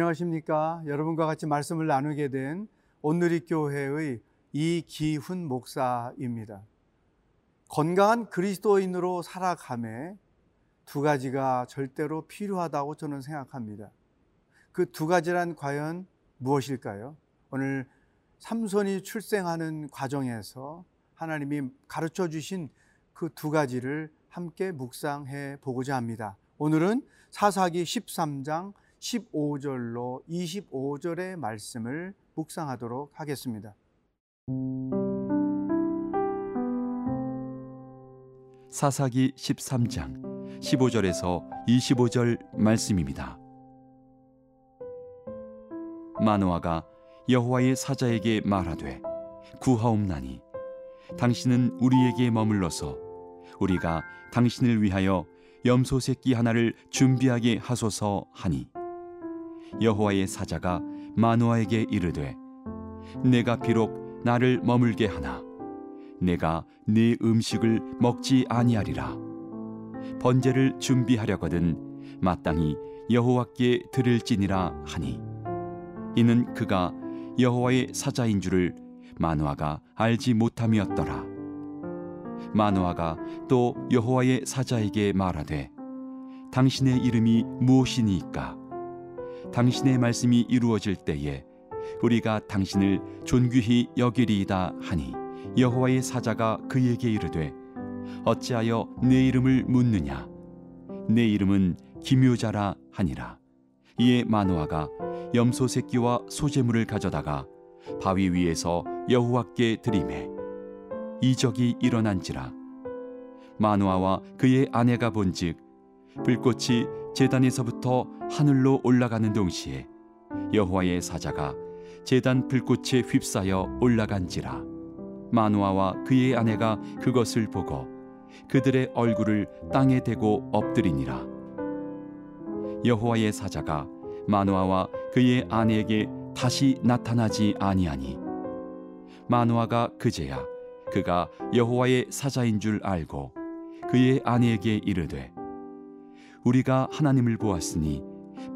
안녕하십니까. 여러분과 같이 말씀을 나누게 된 온누리교회의 이기훈 목사입니다. 건강한 그리스도인으로 살아감에 두 가지가 절대로 필요하다고 저는 생각합니다. 그 두 가지란 과연 무엇일까요? 오늘 삼손이 출생하는 과정에서 하나님이 가르쳐 주신 그 두 가지를 함께 묵상해 보고자 합니다. 오늘은 사사기 13장 15절로 25절의 말씀을 묵상하도록 하겠습니다. 사사기 13장 15절에서 25절 말씀입니다. 마노아가 여호와의 사자에게 말하되 구하옵나니 당신은 우리에게 머물러서 우리가 당신을 위하여 염소 새끼 하나를 준비하게 하소서 하니 여호와의 사자가 마노아에게 이르되 내가 비록 나를 머물게 하나 내가 네 음식을 먹지 아니하리라. 번제를 준비하려거든 마땅히 여호와께 드릴지니라 하니. 이는 그가 여호와의 사자인 줄을 마노아가 알지 못함이었더라. 마노아가 또 여호와의 사자에게 말하되 당신의 이름이 무엇이니까 당신의 말씀이 이루어질 때에 우리가 당신을 존귀히 여기리이다 하니 여호와의 사자가 그에게 이르되 어찌하여 내 이름을 묻느냐? 내 이름은 기묘자라 하니라. 이에 마노아가 염소 새끼와 소재물을 가져다가 바위 위에서 여호와께 드리매 이적이 일어난지라. 마노아와 그의 아내가 본즉 불꽃이 제단에서부터 하늘로 올라가는 동시에 여호와의 사자가 제단 불꽃에 휩싸여 올라간지라. 마노아와 그의 아내가 그것을 보고 그들의 얼굴을 땅에 대고 엎드리니라. 여호와의 사자가 마노아와 그의 아내에게 다시 나타나지 아니하니 마노아가 그제야 그가 여호와의 사자인 줄 알고 그의 아내에게 이르되 우리가 하나님을 보았으니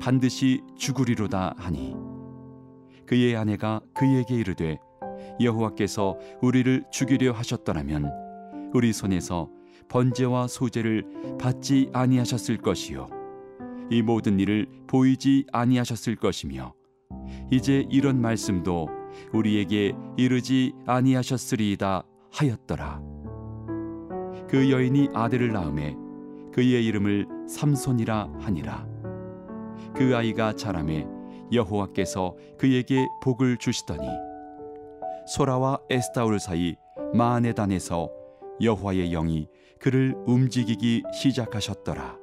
반드시 죽으리로다 하니. 그의 아내가 그에게 이르되 여호와께서 우리를 죽이려 하셨더라면 우리 손에서 번제와 소제를 받지 아니하셨을 것이요. 이 모든 일을 보이지 아니하셨을 것이며 이제 이런 말씀도 우리에게 이르지 아니하셨으리이다 하였더라. 그 여인이 아들을 낳음에 그의 이름을 삼손이라 하니라 그 아이가 자라매 여호와께서 그에게 복을 주시더니 소라와 에스타올 사이 마네단에서 여호와의 영이 그를 움직이기 시작하셨더라.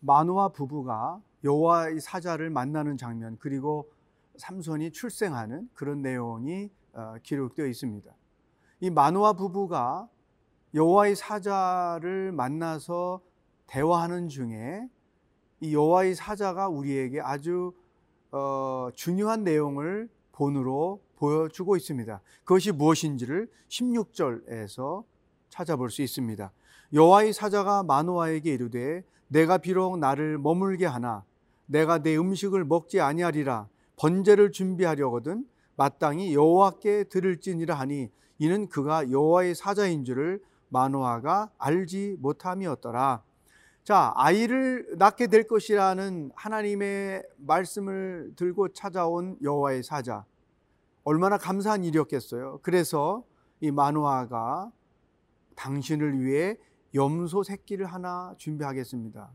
마노아 부부가 여호와의 사자를 만나는 장면 그리고 삼손이 출생하는 그런 내용이 어, 기록되어 있습니다. 이 마노아 부부가 여호와의 사자를 만나서 대화하는 중에 이 여호와의 사자가 우리에게 아주 어, 중요한 내용을 본으로 보여주고 있습니다. 그것이 무엇인지를 16절에서 찾아볼 수 있습니다. 여호와의 사자가 마노아에게 이르되 내가 비록 나를 머물게 하나 내가 내 음식을 먹지 아니하리라 번제를 준비하려거든 마땅히 여호와께 들을지니라 하니 이는 그가 여호와의 사자인 줄을 마노아가 알지 못함이었더라. 자, 아이를 낳게 될 것이라는 하나님의 말씀을 들고 찾아온 여호와의 사자. 얼마나 감사한 일이었겠어요. 그래서 이 마노아가 당신을 위해 염소 새끼를 하나 준비하겠습니다.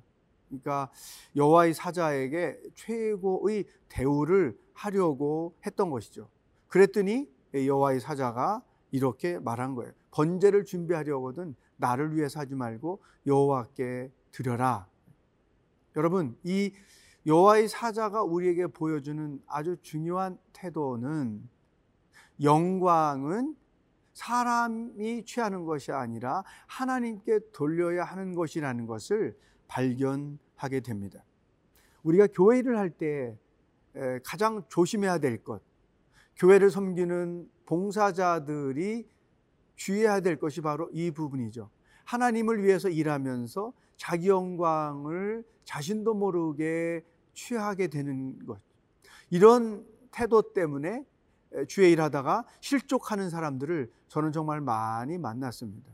그러니까 여호와의 사자에게 최고의 대우를 하려고 했던 것이죠. 그랬더니 여호와의 사자가 이렇게 말한 거예요. 번제를 준비하려거든 나를 위해서 하지 말고 여호와께 드려라. 여러분, 이 여호와의 사자가 우리에게 보여주는 아주 중요한 태도는 영광은 사람이 취하는 것이 아니라 하나님께 돌려야 하는 것이라는 것을 발견하게 됩니다. 우리가 교회를 할 때 가장 조심해야 될 것, 교회를 섬기는 봉사자들이 주의해야 될 것이 바로 이 부분이죠. 하나님을 위해서 일하면서 자기 영광을 자신도 모르게 취하게 되는 것. 이런 태도 때문에 주의 일하다가 실족하는 사람들을 저는 정말 많이 만났습니다.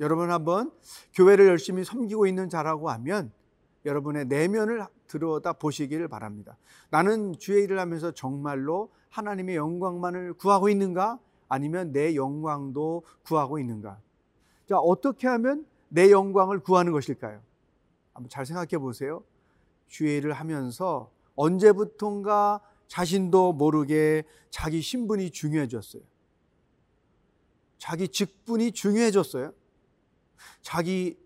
여러분 한번 교회를 열심히 섬기고 있는 자라고 하면 여러분의 내면을 들여다 보시기를 바랍니다. 나는 주의 일을 하면서 정말로 하나님의 영광만을 구하고 있는가? 아니면 내 영광도 구하고 있는가? 자, 어떻게 하면 내 영광을 구하는 것일까요? 한번 잘 생각해 보세요. 주의 일을 하면서 언제부턴가 자신도 모르게 자기 신분이 중요해졌어요. 자기 직분이 중요해졌어요. 자기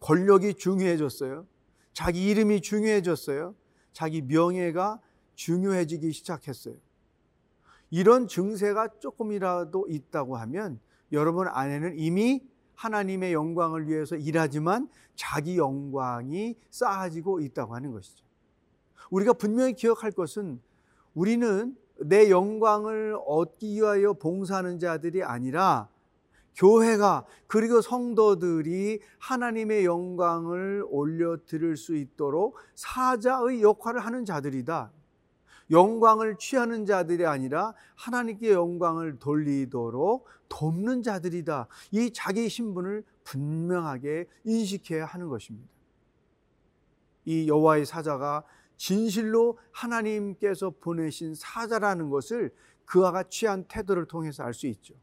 권력이 중요해졌어요. 자기 이름이 중요해졌어요. 자기 명예가 중요해지기 시작했어요. 이런 증세가 조금이라도 있다고 하면 여러분 안에는 이미 하나님의 영광을 위해서 일하지만 자기 영광이 쌓아지고 있다고 하는 것이죠. 우리가 분명히 기억할 것은 우리는 내 영광을 얻기 위하여 봉사하는 자들이 아니라 교회가 그리고 성도들이 하나님의 영광을 올려 드릴 수 있도록 사자의 역할을 하는 자들이다. 영광을 취하는 자들이 아니라 하나님께 영광을 돌리도록 돕는 자들이다. 이 자기 신분을 분명하게 인식해야 하는 것입니다. 이 여호와의 사자가 진실로 하나님께서 보내신 사자라는 것을 그와 같이 한 태도를 통해서 알 수 있죠.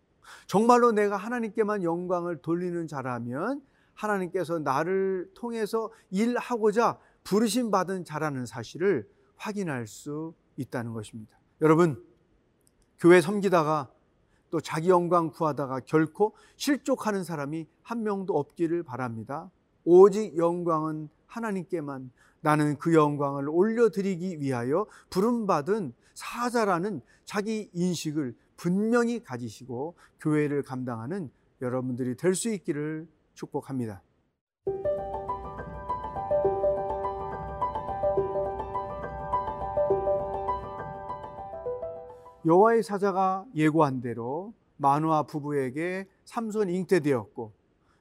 정말로 내가 하나님께만 영광을 돌리는 자라면 하나님께서 나를 통해서 일하고자 부르심 받은 자라는 사실을 확인할 수 있다는 것입니다. 여러분, 교회 섬기다가 또 자기 영광 구하다가 결코 실족하는 사람이 한 명도 없기를 바랍니다. 오직 영광은 하나님께만 나는 그 영광을 올려드리기 위하여 부름받은 사자라는 자기 인식을 분명히 가지시고 교회를 감당하는 여러분들이 될 수 있기를 축복합니다. 여호와의 사자가 예고한 대로 마누아 부부에게 삼손이 잉태되었고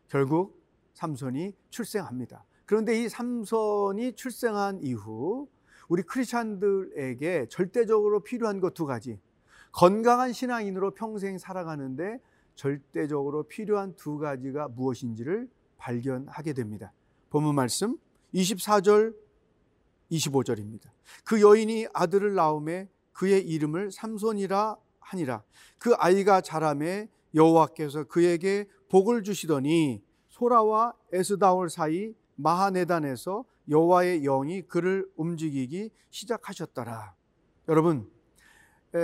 결국 삼손이 출생합니다. 그런데 이 삼손이 출생한 이후 우리 크리스찬들에게 절대적으로 필요한 것 두 가지. 건강한 신앙인으로 평생 살아가는데 절대적으로 필요한 두 가지가 무엇인지를 발견하게 됩니다. 본문 말씀 24절 25절입니다. 그 여인이 아들을 낳음에 그의 이름을 삼손이라 하니라. 그 아이가 자라매 여호와께서 그에게 복을 주시더니 소라와 에스다올 사이 마하네단에서 여호와의 영이 그를 움직이기 시작하셨더라. 여러분,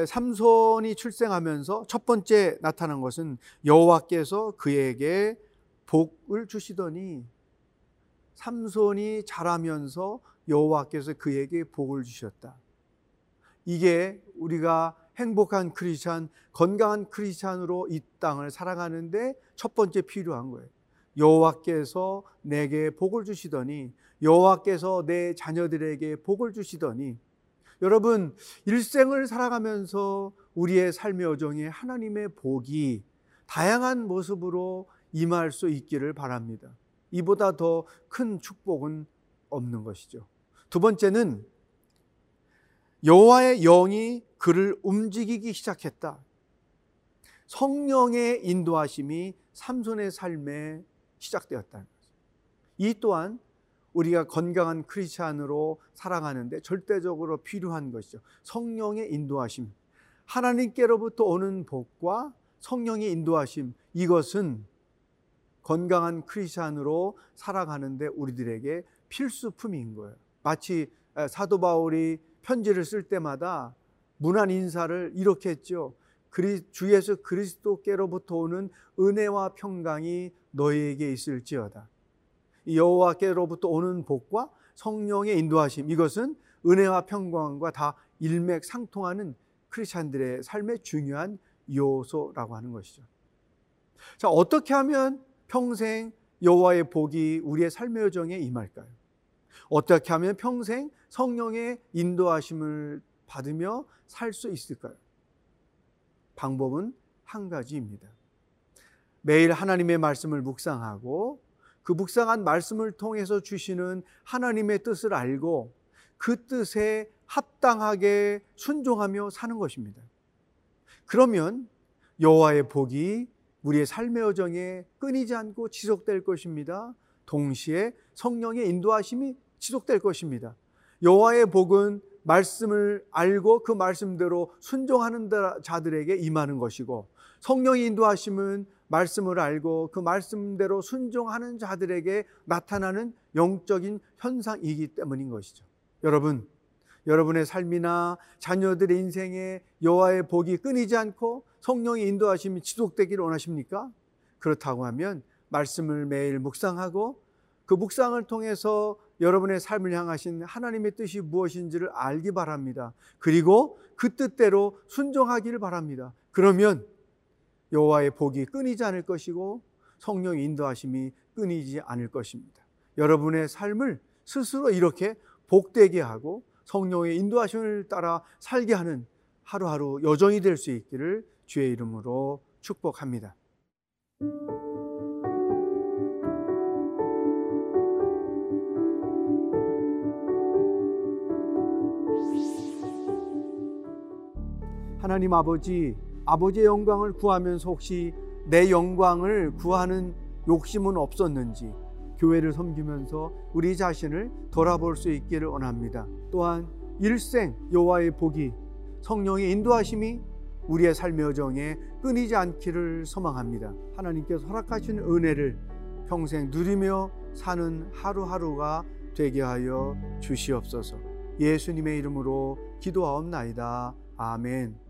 삼손이 출생하면서 첫 번째 나타난 것은 여호와께서 그에게 복을 주시더니 삼손이 자라면서 여호와께서 그에게 복을 주셨다. 이게 우리가 행복한 크리스찬, 건강한 크리스찬으로 이 땅을 살아가는데 첫 번째 필요한 거예요. 여호와께서 내게 복을 주시더니 여호와께서 내 자녀들에게 복을 주시더니 여러분 일생을 살아가면서 우리의 삶의 여정에 하나님의 복이 다양한 모습으로 임할 수 있기를 바랍니다. 이보다 더 큰 축복은 없는 것이죠. 두 번째는 여호와의 영이 그를 움직이기 시작했다. 성령의 인도하심이 삼손의 삶에 시작되었다는 거죠. 이 또한 우리가 건강한 크리스찬으로 살아가는데 절대적으로 필요한 것이죠. 성령의 인도하심. 하나님께로부터 오는 복과 성령의 인도하심. 이것은 건강한 크리스찬으로 살아가는데 우리들에게 필수품인 거예요. 마치 사도 바울이 편지를 쓸 때마다 문안 인사를 이렇게 했죠. 주 예수 그리스도께로부터 오는 은혜와 평강이 너희에게 있을지어다. 여호와께로부터 오는 복과 성령의 인도하심 이것은 은혜와 평강과 다 일맥상통하는 크리스찬들의 삶의 중요한 요소라고 하는 것이죠. 자, 어떻게 하면 평생 여호와의 복이 우리의 삶의 여정에 임할까요? 어떻게 하면 평생 성령의 인도하심을 받으며 살 수 있을까요? 방법은 한 가지입니다. 매일 하나님의 말씀을 묵상하고 그 묵상한 말씀을 통해서 주시는 하나님의 뜻을 알고 그 뜻에 합당하게 순종하며 사는 것입니다. 그러면 여호와의 복이 우리의 삶의 여정에 끊이지 않고 지속될 것입니다. 동시에 성령의 인도하심이 지속될 것입니다. 여호와의 복은 말씀을 알고 그 말씀대로 순종하는 자들에게 임하는 것이고 성령의 인도하심은 말씀을 알고 그 말씀대로 순종하는 자들에게 나타나는 영적인 현상이기 때문인 것이죠. 여러분, 여러분의 삶이나 자녀들의 인생에 여호와의 복이 끊이지 않고 성령의 인도하심이 지속되기를 원하십니까? 그렇다고 하면 말씀을 매일 묵상하고 그 묵상을 통해서 여러분의 삶을 향하신 하나님의 뜻이 무엇인지를 알기 바랍니다. 그리고 그 뜻대로 순종하기를 바랍니다. 그러면 여호와의 복이 끊이지 않을 것이고 성령의 인도하심이 끊이지 않을 것입니다. 여러분의 삶을 스스로 이렇게 복되게 하고 성령의 인도하심을 따라 살게 하는 하루하루 여정이 될 수 있기를 주의 이름으로 축복합니다. 하나님 아버지, 아버지의 영광을 구하면서 혹시 내 영광을 구하는 욕심은 없었는지 교회를 섬기면서 우리 자신을 돌아볼 수 있기를 원합니다. 또한 일생 여호와의 복이 성령의 인도하심이 우리의 삶의 여정에 끊이지 않기를 소망합니다. 하나님께서 허락하신 은혜를 평생 누리며 사는 하루하루가 되게 하여 주시옵소서. 예수님의 이름으로 기도하옵나이다. 아멘.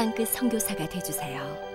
땅끝 성교사가 되주세요